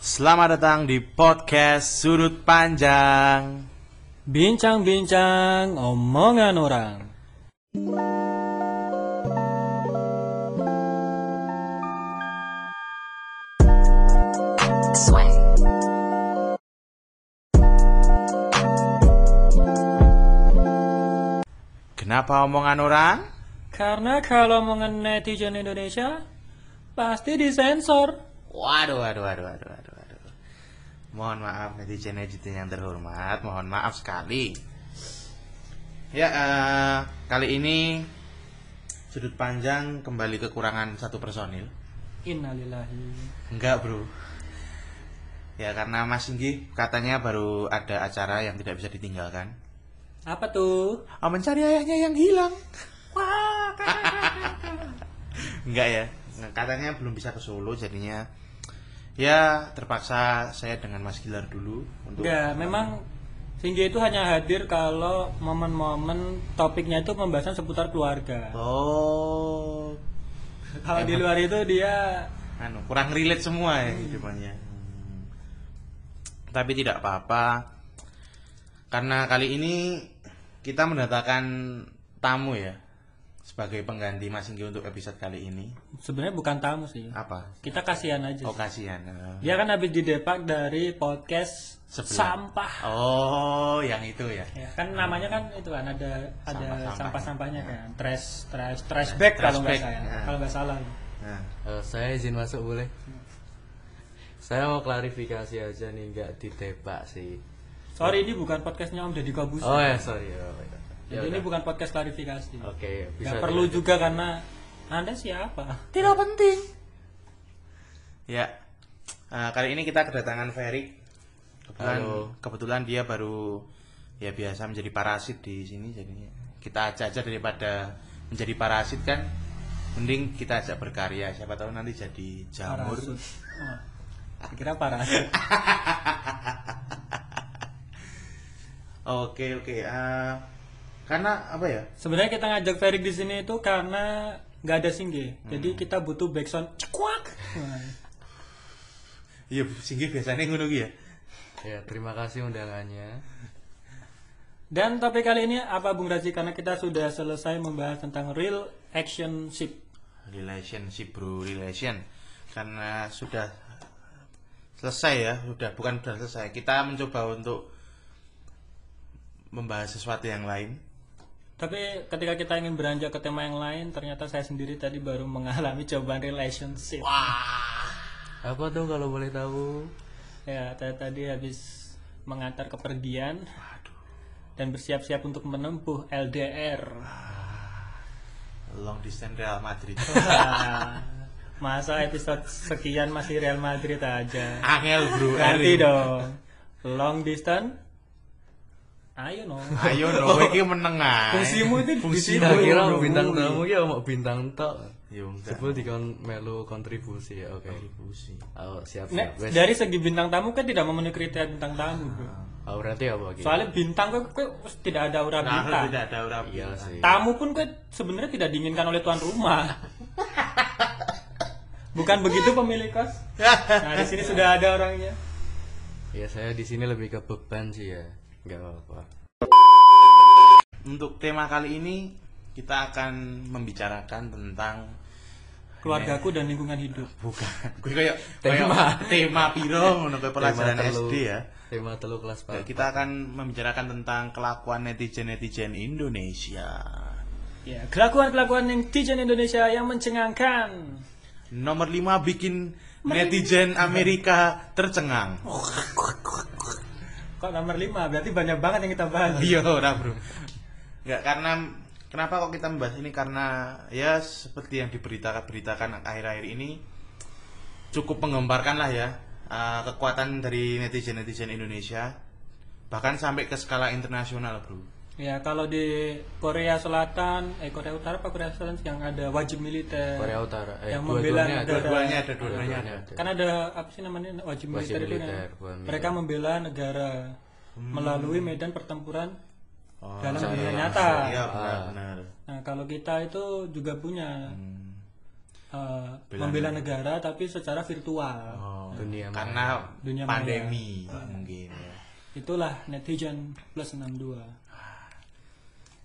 Selamat datang di podcast Sudut Panjang. Bincang-bincang omongan orang. Kenapa omongan orang? Karena kalau omongan netizen Indonesia pasti disensor. Waduh, waduh, waduh, waduh, waduh, waduh. Mohon maaf netizen-netizen yang terhormat, mohon maaf sekali. Ya, eh, kali ini sudut panjang kembali kekurangan satu personil. Innalillahi. Enggak, bro. Ya, karena Mas Singgi katanya baru ada acara yang tidak bisa ditinggalkan. Apa tuh? Ah, mencari ayahnya yang hilang. Enggak ya, katanya belum bisa ke Solo jadinya ya terpaksa saya dengan Mas Gilar dulu untuk Enggak, memang Singgi itu hanya hadir kalau momen-momen topiknya itu pembahasan seputar keluarga. Oh, Kalau di luar itu dia anu kurang relate semua ya hidupannya. Hmm. Tapi tidak apa-apa. Karena kali ini kita mendatangkan tamu ya sebagai pengganti Mas Singgi untuk episode kali ini. sebenarnya bukan tamu sih. Apa? Kita kasihan aja. Oh, kasihan. Eh. Dia kan habis didepak dari podcast Sebelah. sampah. Oh, yang itu ya. Ya, kan namanya kan itu kan ada ada Sampah-sampah. sampah-sampahnya kan. Trash trash trash bag kalau nggak salah. ya. Kalau nggak salah. Nah, Eh, saya izin masuk boleh? Saya mau klarifikasi aja nih, nggak ditebak sih. Sorry ini bukan podcastnya Om Deddy Kobusi. Oh ya, sorry. Oh, ya. Ya Jadi ini udah. bukan podcast klarifikasi. Oke, bisa. Nggak perlu dilanjut. juga karena Anda siapa? tidak penting. Ya, eh, kali ini kita kedatangan Ferry. Kebetulan, Halo. kebetulan dia baru ya biasa menjadi parasit di sini, jadinya kita ajak aja daripada menjadi parasit kan, mending kita ajak berkarya. Siapa tahu nanti jadi jamur. Parasut. Oh, kira parasut. Oke oke. eh, karena apa ya? Sebenarnya kita ngajak Ferik di sini itu karena nggak ada singge. Hmm. Jadi kita butuh backsound cekwak. Wah. Iya, singgi biasanya ngono ya. Ya, terima kasih undangannya. Dan topik kali ini apa Bung Razi karena kita sudah selesai membahas tentang real action ship. relationship bro relation karena sudah selesai ya sudah bukan sudah selesai kita mencoba untuk membahas sesuatu yang lain Tapi ketika kita ingin beranjak ke tema yang lain, ternyata saya sendiri tadi baru mengalami cobaan relationship. Apa tuh kalau boleh tahu? Ya, saya tadi habis mengantar kepergian dan bersiap-siap untuk menempuh LDR. long distance Real Madrid Wah, Masa episode sekian masih Real Madrid aja. angel bro Ganti dong. Long distance. Ayo no. ayo no kowe iki meneng ae Fungsimu itu di Fungsi kira bintang tamu ya mau bintang tok. yo enggak Sebelum dikon melu kontribusi ya, oke. Kontribusi. Oh, siap Nek, siap. Dari segi bintang tamu kan tidak memenuhi kriteria bintang tamu, Bro. Oh, berarti apa lagi? Soalnya bintang kok kok tidak ada aura nah bintang. tidak ada ora Iya sih. Tamu pun kok sebenarnya tidak diinginkan oleh tuan rumah. Bukan begitu pemilik kos? Nah, di sini sudah ada orangnya. Ya, saya di sini lebih ke beban sih ya. Enggak apa-apa. untuk tema kali ini kita akan membicarakan tentang Keluargaku dan lingkungan hidup. bukan gue kayak Tema. kayak tema piro ngono kayak pelajaran Tema telu- SD ya Tema telu kelas Pak. kita akan membicarakan tentang kelakuan netizen-netizen Indonesia. Ya, kelakuan-kelakuan netizen Indonesia yang mencengangkan. Nomor 5 bikin netizen Amerika tercengang. Kok nomor 5? Berarti banyak banget yang kita bahas. Iya, ora, Bro. Enggak karena kenapa kok kita membahas ini karena ya seperti yang diberitakan-beritakan akhir-akhir ini cukup menggemparkan lah ya uh, kekuatan dari netizen-netizen Indonesia bahkan sampai ke skala internasional, Bro. Ya, kalau di Korea Selatan, eh Korea Utara apa Korea Selatan yang ada wajib militer. Korea Utara. Eh, Yang membela negara. Dua-duanya ada, dua-duanya Dua-duanya ada. Kan ada apa sih namanya wajib Wajib militer, itu militer, kan? bukan Mereka membela negara melalui medan pertempuran Oh, dalam secara dunia langsung, nyata. Iya, Ah. benar-benar. Nah, kalau kita itu juga punya Hmm. eh, Bela membela negara tapi secara virtual. Oh. dunia maya. karena Dunia pandemi mungkin ya. Itulah netizen plus 62.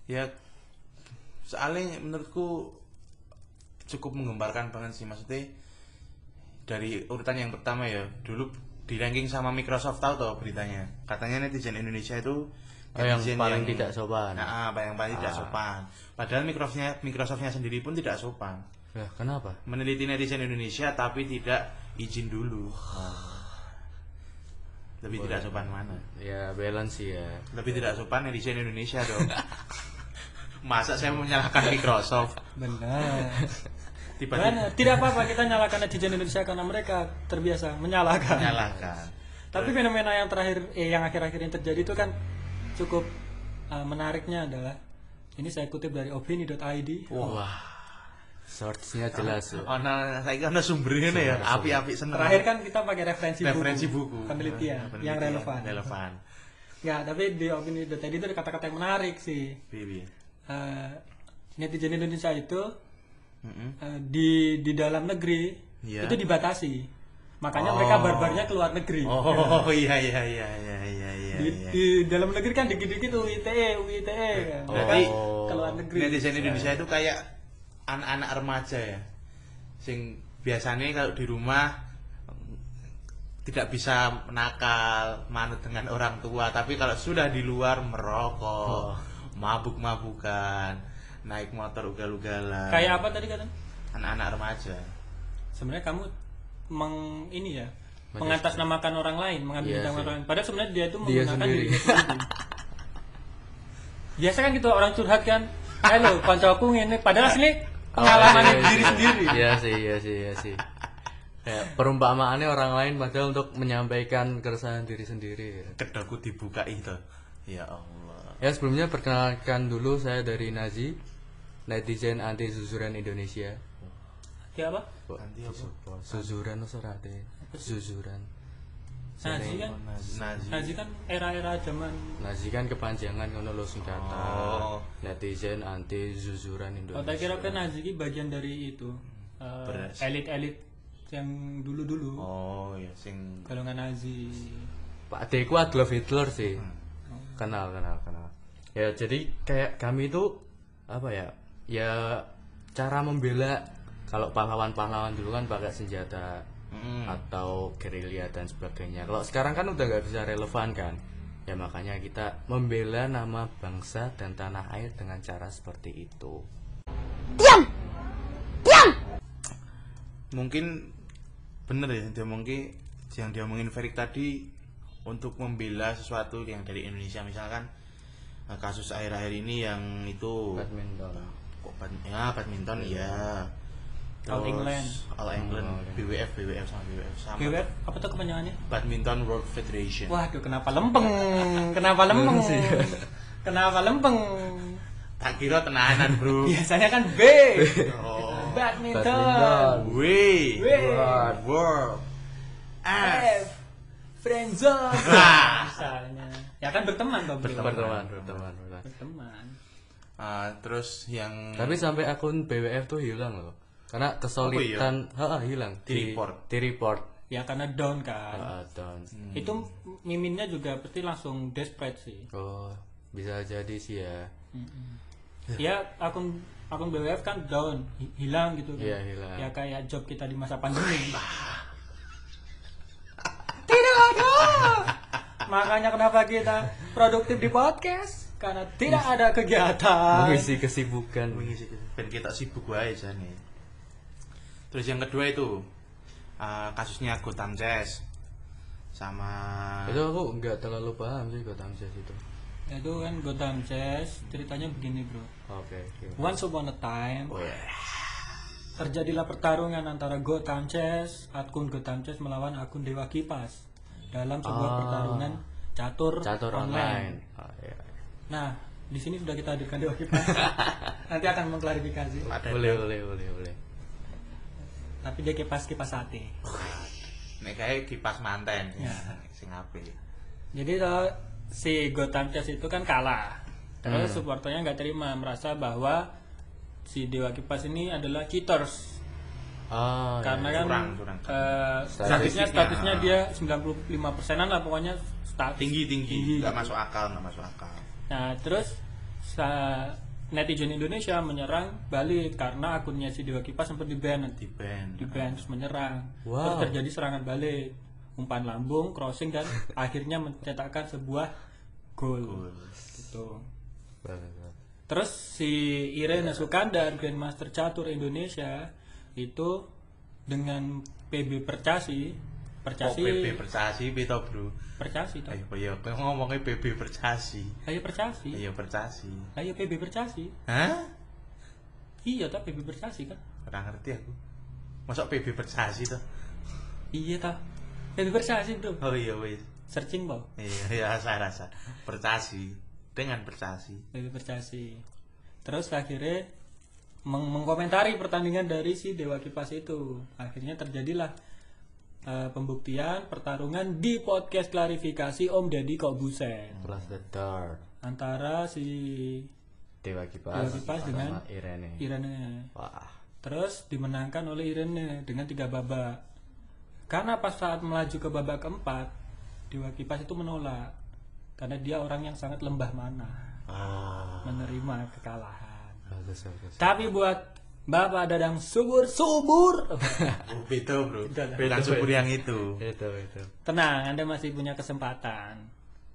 Ya soalnya menurutku cukup menggembarkan banget sih maksudnya dari urutan yang pertama ya dulu di ranking sama Microsoft tahu toh beritanya katanya netizen Indonesia itu Oh, yang paling tidak sopan. nah ah, yang paling tidak Ah. sopan padahal Microsoftnya Microsoftnya sendiri pun tidak sopan Ya, kenapa? meneliti netizen Indonesia tapi tidak izin dulu lebih tidak sopan mana Ya balance sih ya. lebih tidak sopan netizen Indonesia dong masa saya menyalahkan Microsoft Benar. tiba-tiba Dan tidak apa-apa kita nyalakan netizen Indonesia karena mereka terbiasa menyalahkan. menyalahkan Tapi fenomena yang terakhir, eh, yang akhir-akhir ini terjadi itu kan cukup uh, menariknya adalah ini saya kutip dari opini.id. Wah. Source-nya jelas loh. oh nah saya kan sumbernya nih ya api-api seneng Terakhir kan kita pakai referensi, referensi buku, penelitian, Penelitian, yang relevan. relevan Ya, tapi di opini.id itu ada kata-kata yang menarik sih. Bibi. Uh, netizen Indonesia itu uh, di di dalam negeri Iya. itu dibatasi. Makanya mereka barbarnya ke luar negeri. oh iya iya iya iya iya iya di, iya. di dalam negeri kan dikit-dikit UITE, UITE. kan. Berarti ke luar negeri. netizen Indonesia itu kayak anak-anak remaja ya sing biasanya kalau di rumah tidak bisa nakal manut dengan orang tua tapi kalau sudah di luar merokok mabuk-mabukan naik motor ugal-ugalan Kayak apa tadi katanya? anak-anak remaja Sebenarnya kamu meng ini ya mengatasnamakan orang lain, mengambil Iya sih. orang lain. Padahal sebenarnya dia itu Dia menggunakan sendiri. dirinya sendiri. Biasa kan gitu orang curhat kan, halo koncoku ini padahal asli pengalamannya Oh, iya, diri iya. sendiri. Iya sih, iya sih, iya sih. Kayak perumpamaannya orang lain padahal untuk menyampaikan keresahan diri sendiri. kedoku dibuka itu ya Allah Ya sebelumnya perkenalkan dulu saya dari Nazi, netizen anti susuran Indonesia. Dia apa? Anti apa? susu- Susuran serate? Susuran. Nazi kan Nazi Nazi kan era-era zaman Nazi kan kepanjangan ngono lho singkatan. Oh. Netizen anti susuran Oh, tak Indonesia. kira kan Nazi ini bagian dari itu eh, elit-elit yang dulu-dulu oh ya sing golongan Nazi. Pak Deku Adolf Hitler sih. Kenal, kenal, kenal. Ya jadi kayak kami itu apa ya? Ya cara membela kalau pahlawan-pahlawan dulu kan pakai senjata Mm. atau gerilya dan sebagainya. Kalau sekarang kan udah nggak bisa relevan kan. Ya makanya kita membela nama bangsa dan tanah air dengan cara seperti itu. mungkin bener ya dia mungkin yang dia omongin Ferik tadi untuk membela sesuatu yang dari Indonesia misalkan eh, kasus akhir-akhir ini yang itu Badminton. kok bad- ya badminton iya All Terus England. All England Oh, iya. BWF BWF sama BWF sama BWF apa tuh kepanjangannya? Badminton World Federation Waduh, kenapa lempeng? Kenapa lempeng? Kenapa lempeng? tak kira tenanan bro Biasanya kan B. oh Badminton. Badminton. W W. World World F F. Friendzone. Ah. Misalnya. Ya kan berteman toh, Bro. Berteman, berteman, berteman. Berteman. Ah, terus yang Tapi sampai akun BWF tuh hilang loh. Karena kesulitan, ha hilang. Di report. Di report. Ya karena down kan. Ha, down. Itu miminnya juga pasti langsung desperate sih. Oh, bisa jadi sih ya. Ya akun akun BWF kan down, hi- hilang gitu kan. Iya, hilang. Ya kayak job kita di masa pandemi. Ada. Makanya kenapa kita produktif di podcast? Karena tidak ada kegiatan. Mengisi kesibukan. mengisi ben kita sibuk wae jane. Terus yang kedua itu ah, kasusnya Gotham Chess sama Itu aku nggak terlalu paham sih Gotham Chess itu. Ya, Itu kan Gotham Chess ceritanya begini bro. Oke. oke. Once upon a time Oh ya. terjadilah pertarungan antara Gotham Chess, akun Gotham Chess melawan akun Dewa Kipas dalam sebuah Ah. pertarungan catur, Catur online. Oh, iya. Nah, di sini sudah kita hadirkan Dewa Kipas. Nanti akan mengklarifikasi. Boleh, boleh, boleh, boleh. Tapi dia kipas kipas sate. nek kayak kipas manten Ya. sing apik. Jadi kalau si Gotham Chess itu kan kalah. Terus Hmm. supporternya nggak terima, merasa bahwa si Dewa Kipas ini adalah cheaters. Oh, karena iya. kan Curang, curang. eh, Statistiknya. statusnya statusnya dia 95 persenan lah pokoknya status tinggi tinggi nggak gitu. masuk akal nggak masuk akal Nah, terus sa- netizen Indonesia menyerang balik karena akunnya si Dewa Kipas sempat di ban di band di ban terus menyerang. Wow. Terus terjadi serangan balik, umpan lambung, crossing dan akhirnya mencetakkan sebuah gol. Gitu. Terus si Irene Sukandar Grandmaster Catur Indonesia itu dengan PB Percasi, Percasi, PB percasi beta bro Percasi toh. ayo ayo kau ngomongnya PB percasi Ayo Percasi. ayo percasi Ayo PB Percasi. hah Iya toh PB Percasi kan? kurang ngerti aku masuk PB percasi tuh Iya toh. PB Percasi, Bro. oh iya wis Searching, Bang. iya iya saya rasa percasi dengan percasi PB Percasi. Terus akhirnya meng- mengkomentari pertandingan dari si Dewa Kipas itu. Akhirnya terjadilah eh, pembuktian pertarungan di podcast klarifikasi Om Deddy kok buset Plus the Dark. antara si Dewa Kipas, Dewa Kipas dengan Irene. Irene. Wah. Terus dimenangkan oleh Irene dengan tiga babak. Karena pas saat melaju ke babak keempat, Dewa Kipas itu menolak. Karena dia orang yang sangat lembah mana, ah menerima kekalahan. Bagus, bagus. Tapi buat Bapak Dadang subur subur, oh, beda bro beda subur yang itu Itu, itu. tenang, Anda masih punya kesempatan.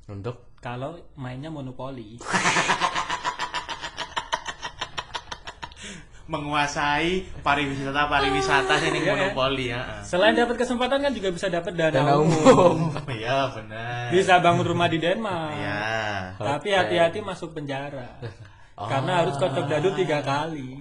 Untuk Kalau mainnya monopoli, menguasai pariwisata pariwisata ini Iya, kan? monopoli ya selain dapat kesempatan kan juga bisa dapat dana, dana umum. iya benar Bisa bangun rumah di Denmark. iya Tapi hati-hati masuk penjara. Karena harus kocok dadu tiga kali.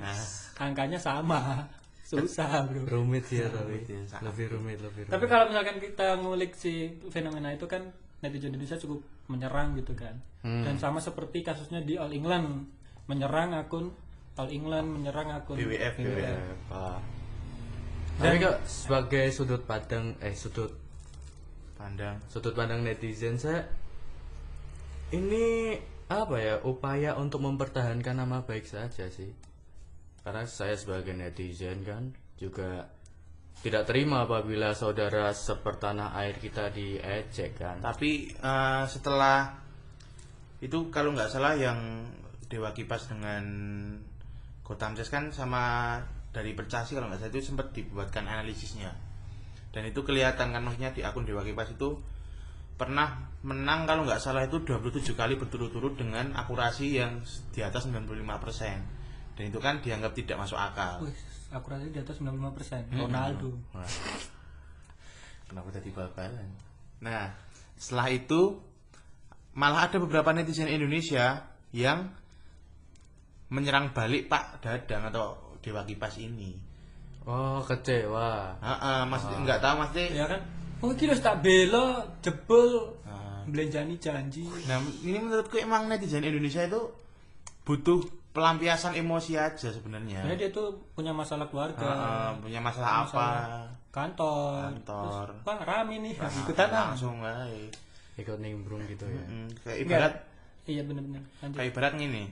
Angkanya sama. Susah, Bro. rumit sih ya tapi. Ya, Lebih rumit, lebih rumit. Tapi kalau misalkan kita ngulik si fenomena itu kan netizen Indonesia cukup menyerang gitu kan. Dan sama seperti kasusnya di All England menyerang akun All England menyerang akun BWF BWF Pak. Tapi kok sebagai sudut pandang eh sudut pandang sudut pandang netizen saya ini apa ya upaya untuk mempertahankan nama baik saja sih. Karena saya sebagai netizen kan juga tidak terima apabila saudara sepertanah air kita diejek kan. Tapi eh, setelah itu kalau nggak salah yang Dewa Kipas dengan Gotham kan sama dari Percasi kalau nggak salah itu sempat dibuatkan analisisnya. Dan itu kelihatan kan maksudnya di akun Dewa Kipas itu pernah menang kalau nggak salah itu 27 kali berturut-turut dengan akurasi yang di atas 95% dan itu kan dianggap tidak masuk akal Wih, akurasi di atas 95%. Ronaldo. Wah. Kenapa tadi bal-balan? Nah, setelah itu malah ada beberapa netizen Indonesia yang menyerang balik Pak Dadang atau Dewa Kipas ini. oh kecewa Heeh, maksudnya nggak tahu maksudnya. Ya kan? Oh, kira tak bela jebol Nah, belanjani janji. Nah, ini menurutku emang netizen Indonesia itu butuh pelampiasan emosi aja sebenarnya. Karena dia tuh punya masalah keluarga, Heeh, punya masalah apa? kantor. Kantor. Terus, Wah, rame nih, ikutan ah. langsung aja. ikut nimbrung gitu ya Mm, kayak ibarat Iya bener-bener. Lanjut. kayak ibarat gini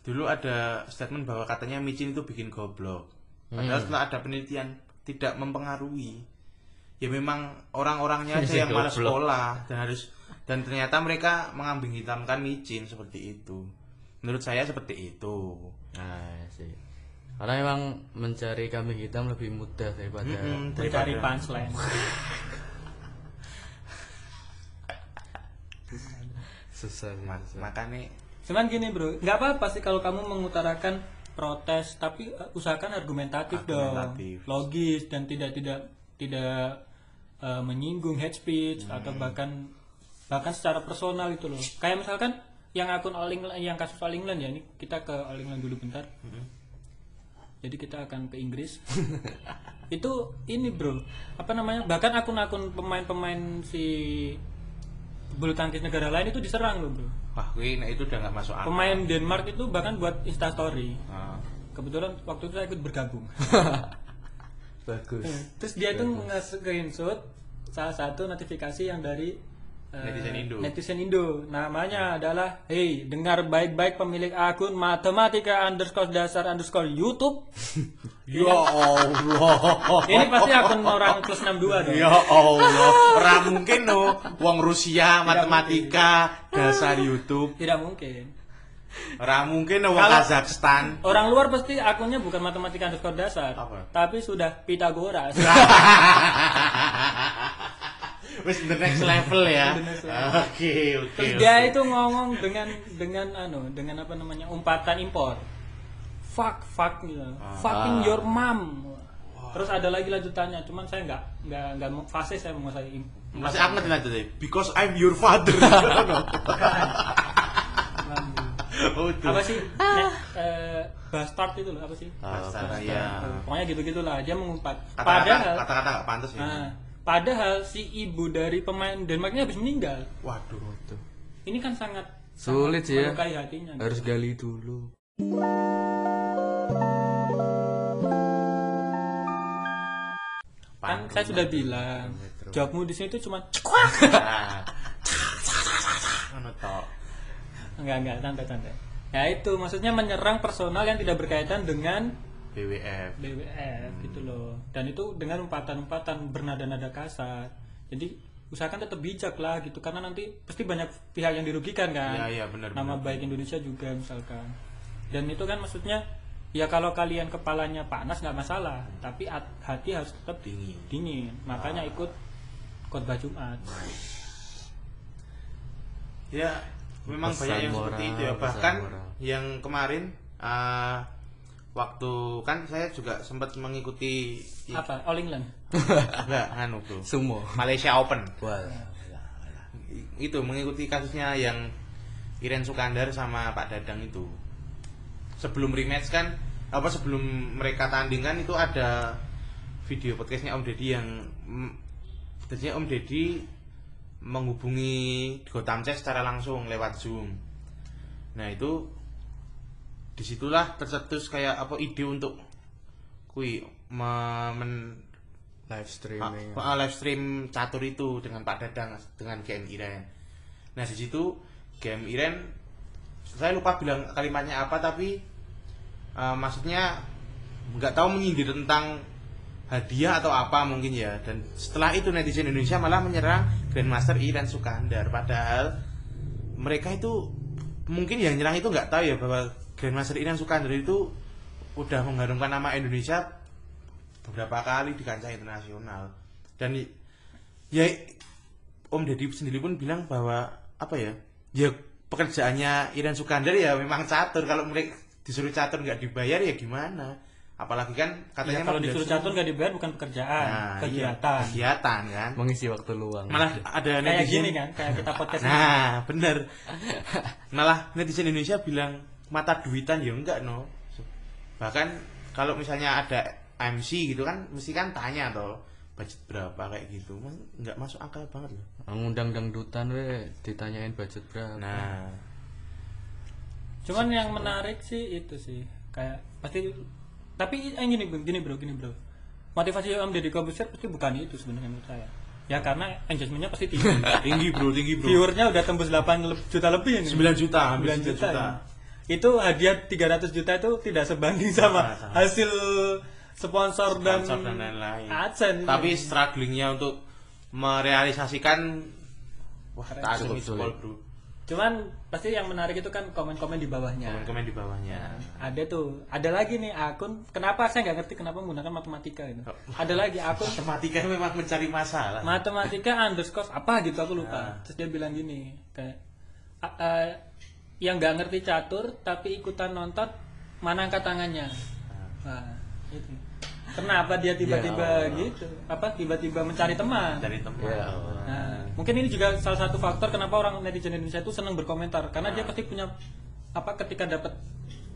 dulu ada statement bahwa katanya micin itu bikin goblok padahal setelah ada penelitian tidak mempengaruhi ya memang orang-orangnya aja yang malas sekolah dan harus dan ternyata mereka mengambing hitamkan micin seperti itu menurut saya seperti itu nah sih karena emang mencari kambing hitam lebih mudah daripada Mm-mm, Mencari daripada- punchline. susah sih, Ma- susah. makanya Cuman gini bro, nggak apa-apa sih kalau kamu mengutarakan protes, tapi uh, usahakan argumentatif, Argumentatif. dong, logis dan tidak tidak tidak uh, menyinggung hate speech atau bahkan bahkan secara personal itu loh. Kayak misalkan yang akun All England, yang kasus All England ya ini kita ke All England dulu bentar. Jadi kita akan ke Inggris. itu ini bro, apa namanya? Bahkan akun-akun pemain-pemain si bulu tangkis negara lain itu diserang loh bro. wah gue nah itu udah nggak masuk akal Pemain Denmark itu bahkan buat instastory. Ah. Kebetulan waktu itu saya ikut bergabung. bagus Terus dia tuh nge-screenshot salah satu notifikasi yang dari eh, Netizen Indo. netizen Indo. Namanya adalah Hey, dengar baik-baik pemilik akun matematika underscore dasar underscore YouTube. Ya Allah. Ini pasti akun orang plus 62 dong. Ya Allah. Ora mungkin no. Wong Rusia matematika dasar YouTube. Tidak mungkin. Ora mungkin Kalau- Kazakhstan. Orang luar pasti akunnya bukan matematika underscore dasar, Apa? tapi sudah Pitagoras. Wis the next level ya. Oke, oke. Terus oke. dia itu ngomong dengan dengan anu, dengan apa namanya umpatan impor. Fuck, fuck gitu. Fucking your mom. Terus ada lagi lanjutannya, cuman saya nggak nggak nggak mau- fase saya menguasai impor. Masih aku ngerti lanjut deh. Because I'm your father. oh, itu. apa sih? Nek, eh, bastard itu loh, apa sih? Bastard, ya. Eh, Pokoknya gitu-gitulah dia mengumpat. Kata-kata Padahal kata-kata nggak pantas ya. nah, padahal si ibu dari pemain Denmark ini habis meninggal. Waduh. Ini kan sangat Sulit sangat sih ya. melukai hatinya. Harus gali dulu. kan saya sudah bilang jawabmu di sini itu cuma Nah. Enggak enggak santai santai ya itu maksudnya menyerang personal yang tidak berkaitan dengan BWF. BWF gitu loh. Dan itu dengan umpatan-umpatan bernada-nada kasar. Jadi usahakan tetap bijak lah gitu. Karena nanti pasti banyak pihak yang dirugikan kan? Iya, iya, benar, nama benar. baik Indonesia juga misalkan. Dan itu kan maksudnya ya kalau kalian kepalanya panas nggak masalah. Tapi at- hati harus tetap Dingin. dingin. Makanya ikut khotbah Jumat. Ya, memang Pesan banyak yang moral, seperti itu ya. Bahkan moral. yang kemarin uh, waktu kan saya juga sempat mengikuti apa All England enggak anu bro Semua. Malaysia Open itu mengikuti kasusnya yang Iren Sukandar sama Pak Dadang itu sebelum rematch kan apa sebelum mereka tanding kan itu ada video podcastnya Om Deddy yang jadinya Om Deddy menghubungi Gotham Chess secara langsung lewat Zoom nah itu di situlah tercetus kayak apa ide untuk kui me- men- Live streaming. Ah, ah, live stream catur itu dengan Pak Dadang dengan GM Iren. Nah di situ GM Iren saya lupa bilang kalimatnya apa tapi eh, maksudnya nggak tahu menyindir tentang hadiah atau apa mungkin ya. Dan setelah itu netizen Indonesia malah menyerang Grandmaster Iren Sukandar. Padahal mereka itu mungkin yang nyerang itu nggak tahu ya bahwa Grandmaster Iren Sukandar itu udah mengharumkan nama Indonesia beberapa kali di kancah internasional. Dan i- ya Om Deddy sendiri pun bilang bahwa apa ya ya pekerjaannya Iren Sukandar ya memang catur. Kalau mereka disuruh catur nggak dibayar ya gimana apalagi kan Ya, katanya kalau mau disuruh catur nggak dibayar bukan pekerjaan Nah, iya, kegiatan kegiatan kan Mengisi waktu luang. malah ada kayak netizen gini kan kayak kita podcast ini. Nah, bener. Malah netizen Indonesia bilang mata duitan ya enggak no. Bahkan kalau misalnya ada MC gitu kan mesti kan tanya toh budget berapa kayak gitu. Mas, enggak masuk akal banget loh. Ngundang dangdutan we ditanyain budget berapa. Nah, cuman yang menarik sih itu sih kayak pasti tapi eh, gini Bro, gini bro gini bro motivasi Om Deddy Corbuzier pasti bukan itu sebenarnya menurut saya ya karena engagementnya pasti tinggi tinggi bro, tinggi bro. viewernya udah tembus 8 le- juta lebih ini 9 juta, hampir 9 9 juta, juta. ya. itu hadiah 300 juta itu tidak sebanding sama sama. hasil sponsor, dan, Sponsor dan lain-lain. AdSense. Tapi strugglingnya untuk merealisasikan wah tak Cukup sulit. bro. Cuman pasti yang menarik itu kan komen-komen di bawahnya. Komen-komen di bawahnya. ada tuh. Ada lagi nih akun. Kenapa? Saya nggak ngerti kenapa menggunakan matematika itu ada lagi akun. Matematika memang mencari masalah. matematika underscore apa gitu aku lupa. Ah. terus dia bilang gini kayak "A- eh, yang nggak ngerti catur tapi ikutan nonton mana angkat tangannya? Ah. Wah, itu kenapa dia tiba-tiba gitu apa tiba-tiba mencari teman dari teman. Ya. Nah, mungkin ini juga salah satu faktor kenapa orang netizen Indonesia itu senang berkomentar karena dia pasti punya apa ketika dapat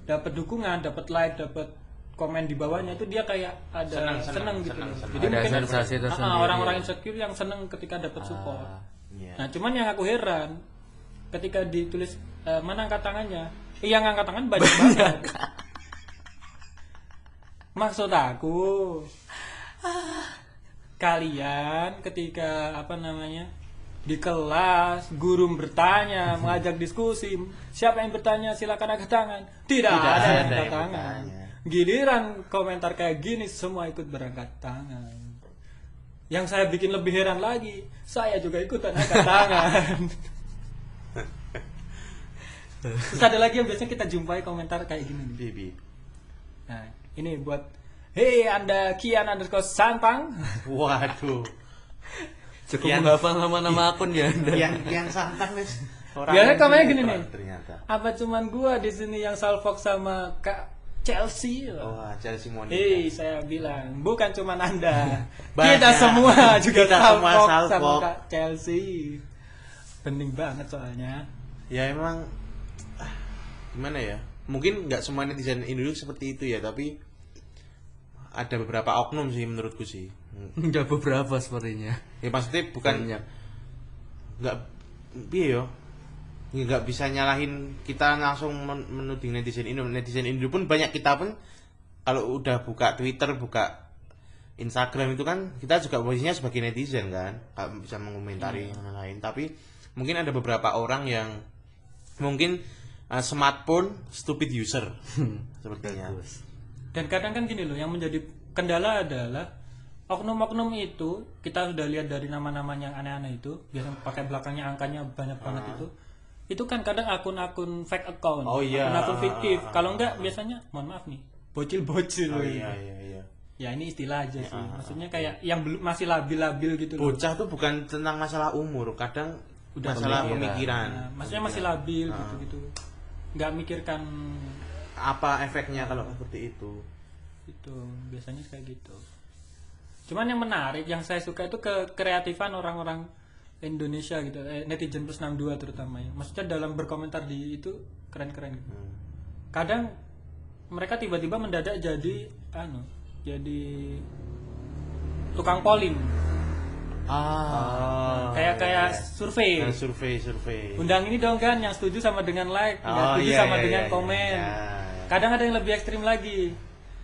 dapat dukungan, dapat like, dapat komen di bawahnya itu dia kayak ada Senang, senang, senang, gitu. senang, senang. Jadi Ada mungkin sensasi Ah, orang-orang ya. insecure yang senang ketika dapat support. Ah. Iya. Nah, cuman yang aku heran ketika ditulis eh, mana angkat tangannya, eh, yang angkat tangan banyak banget. Maksud aku kalian ketika apa namanya di kelas guru bertanya mengajak diskusi siapa yang bertanya silakan angkat tangan tidak, Tidak ada yang angkat tangan bertanya. giliran komentar kayak gini semua ikut berangkat tangan yang saya bikin lebih heran lagi saya juga ikutan angkat tangan terus ada lagi yang biasanya kita jumpai komentar kayak gini. Bibi. nah ini buat Hei anda Kian underscore Santang Waduh. Cukup Yang- menghafal nama-nama akun ya Anda. yang yang santang. Orang Biasanya yang komennya gini nih. Ternyata. Apa cuman gua di sini yang salfok sama Kak Chelsea? Wah, Chelsea Monica. Hei, saya bilang bukan cuman Anda. Kita semua juga Kita semua sama. Kak Chelsea. Penting banget soalnya. Ya emang ah, gimana ya? Mungkin nggak semua netizen Indonesia seperti itu ya, tapi ada beberapa oknum sih menurutku sih. Enggak beberapa sepertinya. Ya maksudnya bukan Banyak. nggak piye yo nggak bisa nyalahin kita langsung men- menuding netizen Indo netizen Indo pun banyak kita pun kalau udah buka Twitter buka Instagram itu kan kita juga posisinya sebagai netizen kan Nggak bisa mengomentari yang lain tapi mungkin ada beberapa orang yang mungkin uh, smartphone stupid user sepertinya Bagus. Dan kadang kan gini loh, yang menjadi kendala adalah oknum-oknum itu kita sudah lihat dari nama-nama yang aneh-aneh itu, biasanya pakai belakangnya angkanya banyak banget itu. Itu kan kadang akun-akun fake account, Oh iya. akun-akun fiktif. Kalau enggak biasanya, mohon maaf nih, bocil-bocil. oh iya iya iya Ya ini istilah aja sih. Maksudnya kayak yang belum masih labil-labil gitu loh. bocah tuh bukan tentang masalah umur kadang Udah masalah pemikiran. pemikiran, Nah, maksudnya masih labil gitu-gitu. Nggak mikirkan apa efeknya kalau seperti itu itu biasanya kayak gitu cuman yang menarik yang saya suka itu ke kreatifan orang-orang Indonesia gitu eh, netizen plus 62 terutama ya maksudnya dalam berkomentar di itu keren-keren gitu. Hmm. kadang mereka tiba-tiba mendadak jadi anu jadi tukang polling Ah. kayak kayak survei. Nah, survei survei. Undang ini dong kan yang setuju sama dengan like Oh, setuju iya, sama iya, dengan iya, komen. iya, iya. kadang ada yang lebih ekstrim lagi.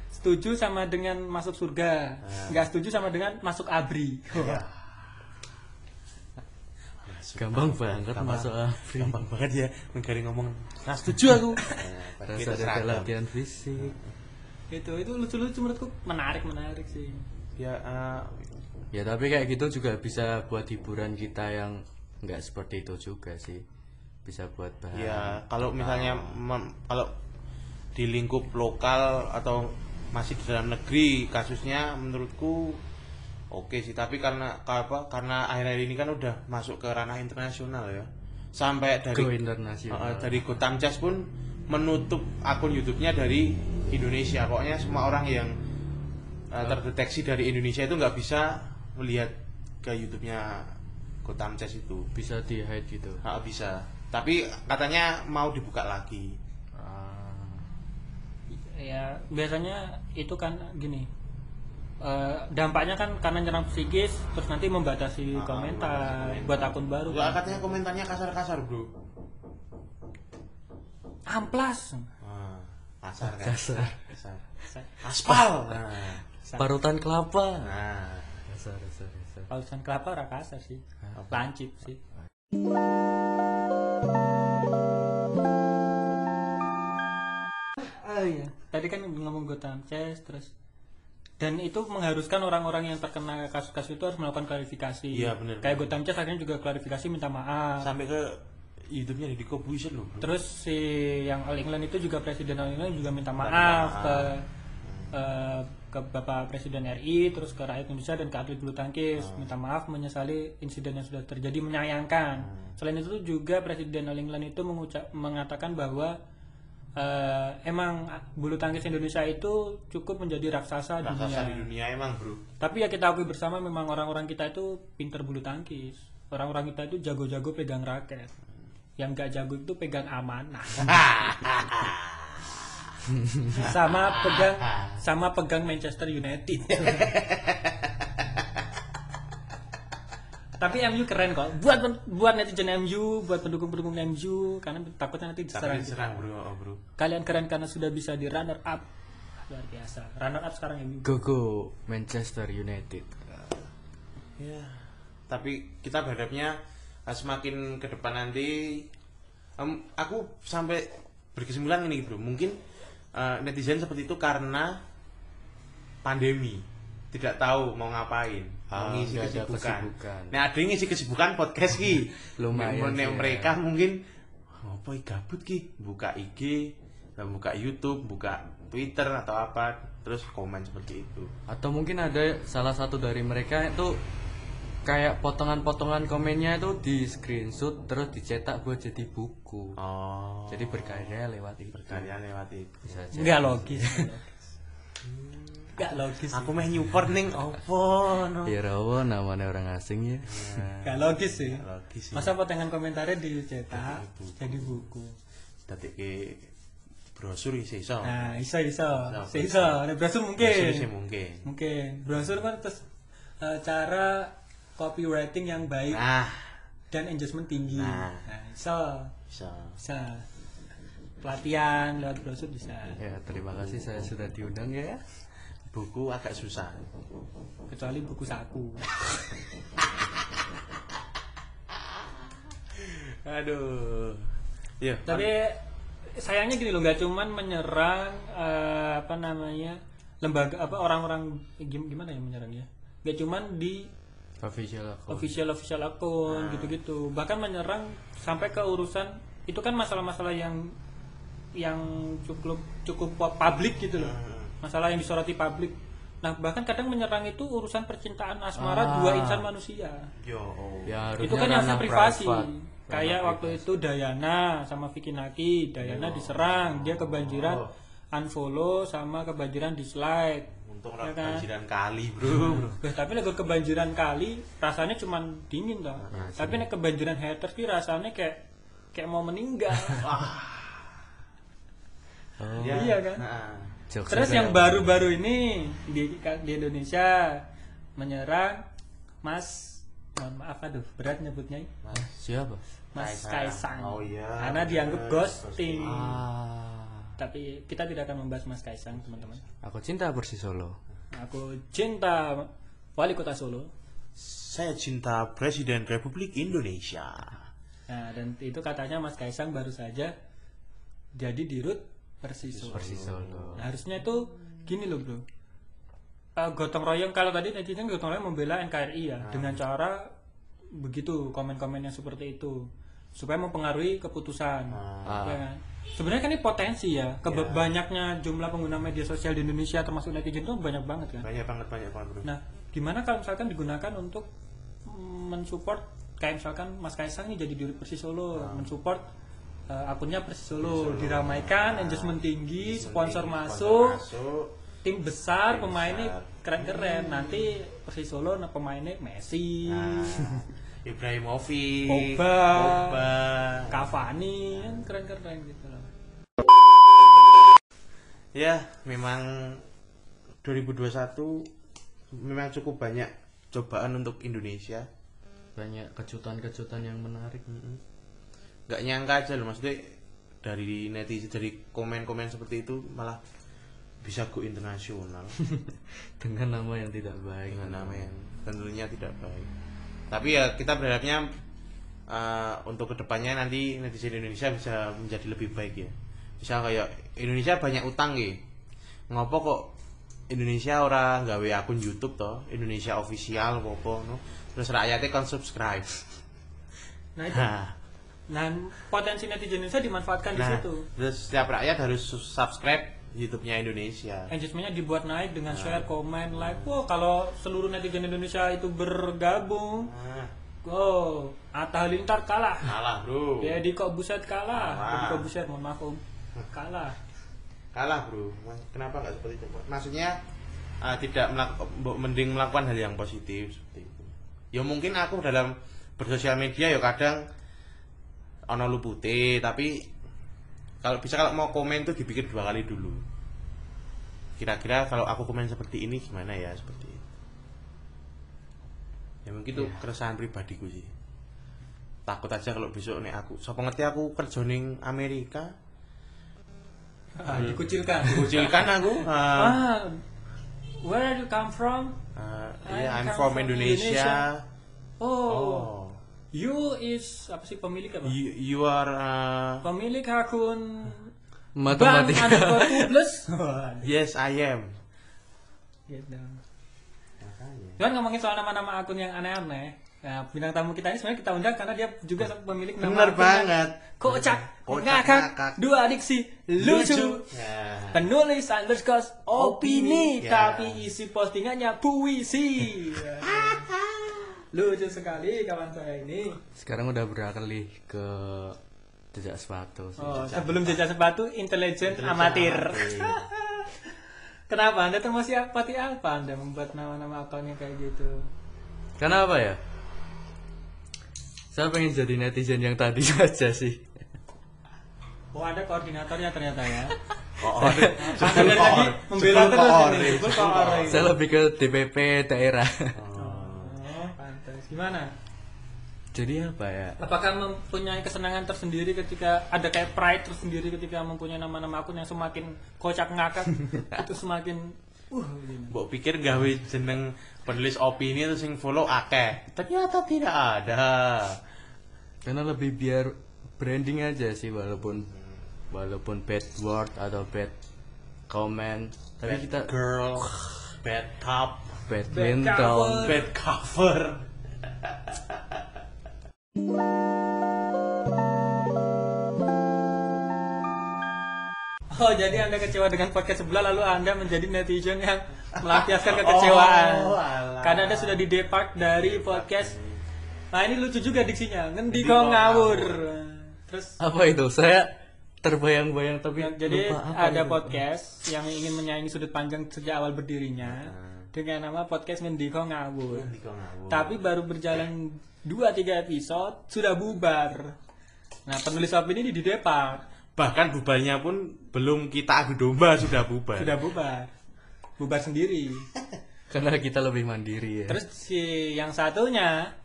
Setuju sama dengan masuk surga. Nggak setuju sama dengan masuk abri. Iya. Gampang banget masuk Afri. gampang banget ya menggari ngomong nah setuju aku. Rasa ada latihan fisik. itu itu lucu-lucu menurutku. Menarik menarik sih. Ya eh, Ya tapi kayak gitu juga bisa buat hiburan kita yang nggak seperti itu juga sih. Bisa buat bahan. ya kalau misalnya mem- kalau di lingkup lokal atau masih di dalam negeri kasusnya menurutku oke sih tapi karena apa karena akhir-akhir ini kan udah masuk ke ranah internasional ya sampai dari Go internasional. Uh, dari Gotham Chess pun menutup akun YouTube-nya dari Indonesia. Pokoknya semua orang yang uh, terdeteksi dari Indonesia itu nggak bisa melihat ke YouTube-nya Gotham Chess itu. bisa di hide gitu. Nggak bisa. Tapi katanya mau dibuka lagi. Ah. ya biasanya itu kan gini eh, dampaknya kan karena nyerang psikis terus nanti membatasi Ah, komentar membatasi buat akun baru Ya, kan. katanya komentarnya kasar-kasar, Bro. amplas Ah, kasar kan? Kasar. Kasar. Aspal. Nah. Parutan kelapa. nah. Kasar, kasar, kasar. Pausan kelapa ora kasar sih lancip sih Oh iya, tadi kan ngomong Gotham Chess terus dan itu mengharuskan orang-orang yang terkena kasus-kasus itu harus melakukan klarifikasi. Iya, benar, Kayak. Gotham Chess akhirnya juga klarifikasi minta maaf. Sampai ke YouTube-nya di Kobuisen loh, Bro. Terus si yang All England itu juga presiden All England juga minta maaf, maaf. ke eh, ke Bapak Presiden RI, terus ke rakyat Indonesia dan ke atlet bulu tangkis, Ah. minta maaf menyesali insiden yang sudah terjadi, menyayangkan. Hmm. Selain itu juga Presiden All England itu mengucap mengatakan bahwa eh, emang bulu tangkis Indonesia itu cukup menjadi raksasa, Raksasa dunia. di dunia emang, Bro. Tapi ya kita akui bersama memang orang-orang kita itu pinter bulu tangkis. Orang-orang kita itu jago-jago pegang raket. Yang gak jago itu pegang amanah. sama pegang sama pegang Manchester United. Tapi MU keren kok. Buat buat netizen MU, buat pendukung-pendukung MU karena takutnya nanti diserang. diserang, Bro. Oh, Bro. Kalian keren karena sudah bisa di runner up. Luar biasa. Runner up sekarang MU. Go go Manchester United. Ya. Tapi kita berharapnya ah, semakin ke depan nanti em, aku sampai berkesimpulan ini bro mungkin eh, netizen seperti itu karena pandemi tidak tahu mau ngapain mau ngisi kesibukan. kesibukan. nah ada yang ngisi kesibukan podcast ki Lumayan Nek ya. mereka mungkin apa gabut ki buka IG buka YouTube buka Twitter atau apa terus komen seperti itu atau mungkin ada salah satu dari mereka itu kayak potongan-potongan komennya itu di screenshot terus dicetak buat jadi buku oh jadi berkarya lewat itu berkarya lewat itu bisa aja Enggak logis. Enggak logis. aku meh Newport ning opo no ya rawo namanya orang asing ya Enggak logis sih. logis sih Masa potongan komentarnya dicetak jadi buku. dadi ke brosur sih iso Nah, iso iso. Iso, Nek brosur brosur sih mungkin. mungkin Mungkin. Brosur kan terus eh, cara copywriting yang baik nah dan engagement tinggi. Nah. Nah, iso. bisa Bisa. Pelatihan lewat brosur bisa. ya terima kasih saya sudah diundang ya buku agak susah Kecuali buku saku. aduh ya Tapi sayangnya gini loh, nggak cuman menyerang eh, apa namanya lembaga apa orang-orang gim- gimana ya menyerangnya? Nggak cuman di official aku official official akun gitu-gitu, bahkan menyerang sampai ke urusan itu kan masalah-masalah yang yang cukup cukup publik gitu loh, masalah yang disoroti publik. Nah bahkan kadang menyerang itu urusan percintaan asmara dua insan manusia. Yo. Ya itu kan yang privasi. privat. kayak Ranah waktu itu Dayana sama Vicky Naki Dayana diserang dia kebanjiran unfollow sama kebanjiran dislike untung Ya orang kan? kebanjiran kali bro Eh, tapi nek kebanjiran kali rasanya cuman dingin toh tapi nek kebanjiran haters ki rasanya kayak kayak mau meninggal Oh, Ya, Iya kan? nah. jokes terus yang ya. baru-baru ini di di Indonesia menyerang Mas mohon maaf aduh berat nyebutnya siapa Mas Kaisang. Kaisang. Oh iya, Karena dianggap ghosting. ah Tapi kita tidak akan membahas Mas Kaisang, teman-teman. aku cinta Persis Solo Aku cinta wali kota Solo. saya cinta Presiden Republik Indonesia Nah, dan itu katanya Mas Kaisang baru saja jadi dirut Persis Solo. Persis Solo Nah, harusnya itu gini loh, Bro. Eh, gotong royong kalau tadi netizen gotong royong membela NKRI ya dengan cara begitu komen-komen yang seperti itu supaya mempengaruhi keputusan. Ah. Ya? Sebenarnya kan ini potensi ya. Kebe- Banyaknya jumlah pengguna media sosial di Indonesia termasuk netizen itu banyak banget kan. banyak banget banyak banget bro Nah, gimana kalau misalkan digunakan untuk mensupport kayak misalkan Mas Kaisang ini jadi dirut Persis Solo, mensupport eh, akunnya Persis Solo, diramaikan, engagement tinggi, sponsor masuk, masuk tim besar, Tim pemainnya keren-keren. Nanti Persis Solo nah, pemainnya Messi, nah, Ibrahimovic Pogba. Pogba. Cavani, kan keren-keren gitu loh. ya memang 2021 memang cukup banyak cobaan untuk Indonesia banyak kejutan-kejutan yang menarik nggak nyangka aja loh maksudnya dari netizen dari komen-komen seperti itu malah bisa go internasional dengan nama yang tidak baik dengan nama yang tentunya tidak baik tapi ya kita berharapnya uh, untuk ke depannya nanti netizen Indonesia bisa menjadi lebih baik ya. Bisa kayak Indonesia banyak utang ya. Ngopo kok Indonesia orang gawe akun YouTube toh? Indonesia official apa no terus rakyatnya kan subscribe. Nah, itu. nah, Nah, potensi netizen Indonesia dimanfaatkan di nah situ. terus setiap rakyat harus subscribe YouTube-nya Indonesia engagementnya dibuat naik dengan share, komen, like. Wow, kalau seluruh netizen Indonesia itu bergabung, nah, wow, Atta Halilintar kalah. kalah bro Deddy kok buset kalah. Kalah. Deddy kok buset, mohon maaf om, kalah. kalah bro kenapa nggak seperti itu maksudnya ah, tidak mending melakukan hal yang positif seperti itu ya mungkin aku dalam bersosial media ya kadang ono lupute tapi kalau bisa kalau mau komen tuh dipikir dua kali dulu. Kira-kira kalau aku komen seperti ini gimana ya seperti itu ya mungkin itu keresahan pribadiku sih. Takut aja kalau besok nih aku so ngerti aku kerja ning Amerika? Ah, dikucilkan. kucilkan aku ah, Ah, where are you come from? ah, I iya I'm come from from Indonesia, Indonesia. Oh, oh You is apa sih pemilik apa? You, you are uh, Pemilik akun Matematika. underscore plus. yes I am. gitu. Cuman ngomongin soal nama-nama akun yang aneh-aneh. Nah, bintang tamu kita ini sebenarnya kita undang karena dia juga pemilik nama Bener akun yang banget. Kocak, Kocak, ngakak, ngakak. dua adiksi, lucu. Ya. Penulis underscore opini, Ya. tapi isi postingannya puisi. lucu sekali kawan saya ini. Sekarang udah beralih ke jejak sepatu. Oh, sebelum jejak sepatu, intelijen amatir. Kenapa Anda tuh masih apati apa Anda membuat nama-nama akunnya kayak gitu? Kenapa ya? Saya pengen jadi netizen yang tadi saja sih. Oh, ada koordinatornya ternyata ya. Anda dari tadi membela terus ini. Betul, koor. Saya lebih ke DPP daerah. Oh. Gimana? jadi apa ya? Apakah mempunyai kesenangan tersendiri ketika ada kayak pride tersendiri ketika mempunyai nama-nama akun yang semakin kocak ngakak itu semakin uh. Mbok pikir gawe jeneng penulis opini terus sing follow akeh. Ternyata tidak ada. Karena lebih biar branding aja sih walaupun walaupun bad word atau bad comment tapi Bad kita girl, bad top, bad Bad mental cover. bad cover. Oh, jadi Anda kecewa dengan podcast sebelah lalu Anda menjadi netizen yang melampiaskan kekecewaan. Oh, alah. Karena Anda sudah di depark dari podcast. Nah, ini lucu juga diksinya. Ngendi kau ngawur. ngawur. Terus apa itu saya terbayang-bayang tapi Ya, jadi lupa apa ada itu. podcast yang ingin menyaingi sudut pandang sejak awal berdirinya dengan nama podcast Mendiko Ngawur. Ngendi kau ngawur. Tapi baru berjalan 2-3 episode sudah bubar. Nah, penulis opini ini di Depak Bahkan bubarnya pun belum kita adu domba sudah bubar. sudah bubar. Bubar sendiri. karena kita lebih mandiri ya Terus si yang satunya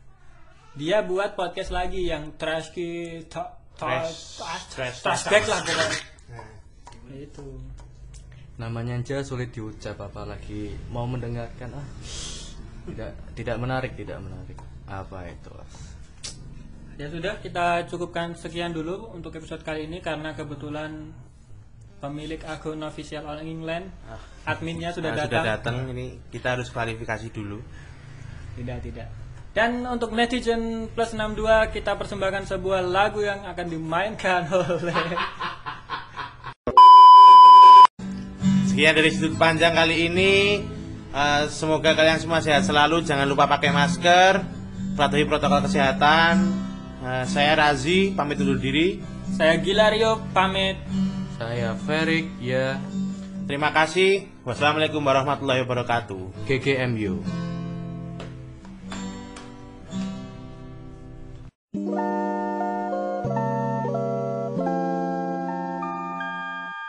dia buat podcast lagi yang trash ki ta- Trash- trash trash- lah pokoknya. Nah, Itu. namanya aja sulit diucap apalagi mau mendengarkan ah tidak tidak menarik tidak menarik apa itu Ya sudah, kita cukupkan sekian dulu untuk episode kali ini karena kebetulan pemilik akun official All England adminnya sudah Nah, datang. sudah datang ini kita harus klarifikasi dulu. Tidak, tidak. Dan untuk netizen plus 62 kita persembahkan sebuah lagu yang akan dimainkan oleh Sekian dari sudut panjang kali ini. Eh, semoga kalian semua sehat selalu. Jangan lupa pakai masker, patuhi protokol kesehatan. Eh, saya Razi, pamit undur diri. saya Gilario pamit. saya Ferik ya Terima kasih. Wassalamualaikum warahmatullahi wabarakatuh. GGMU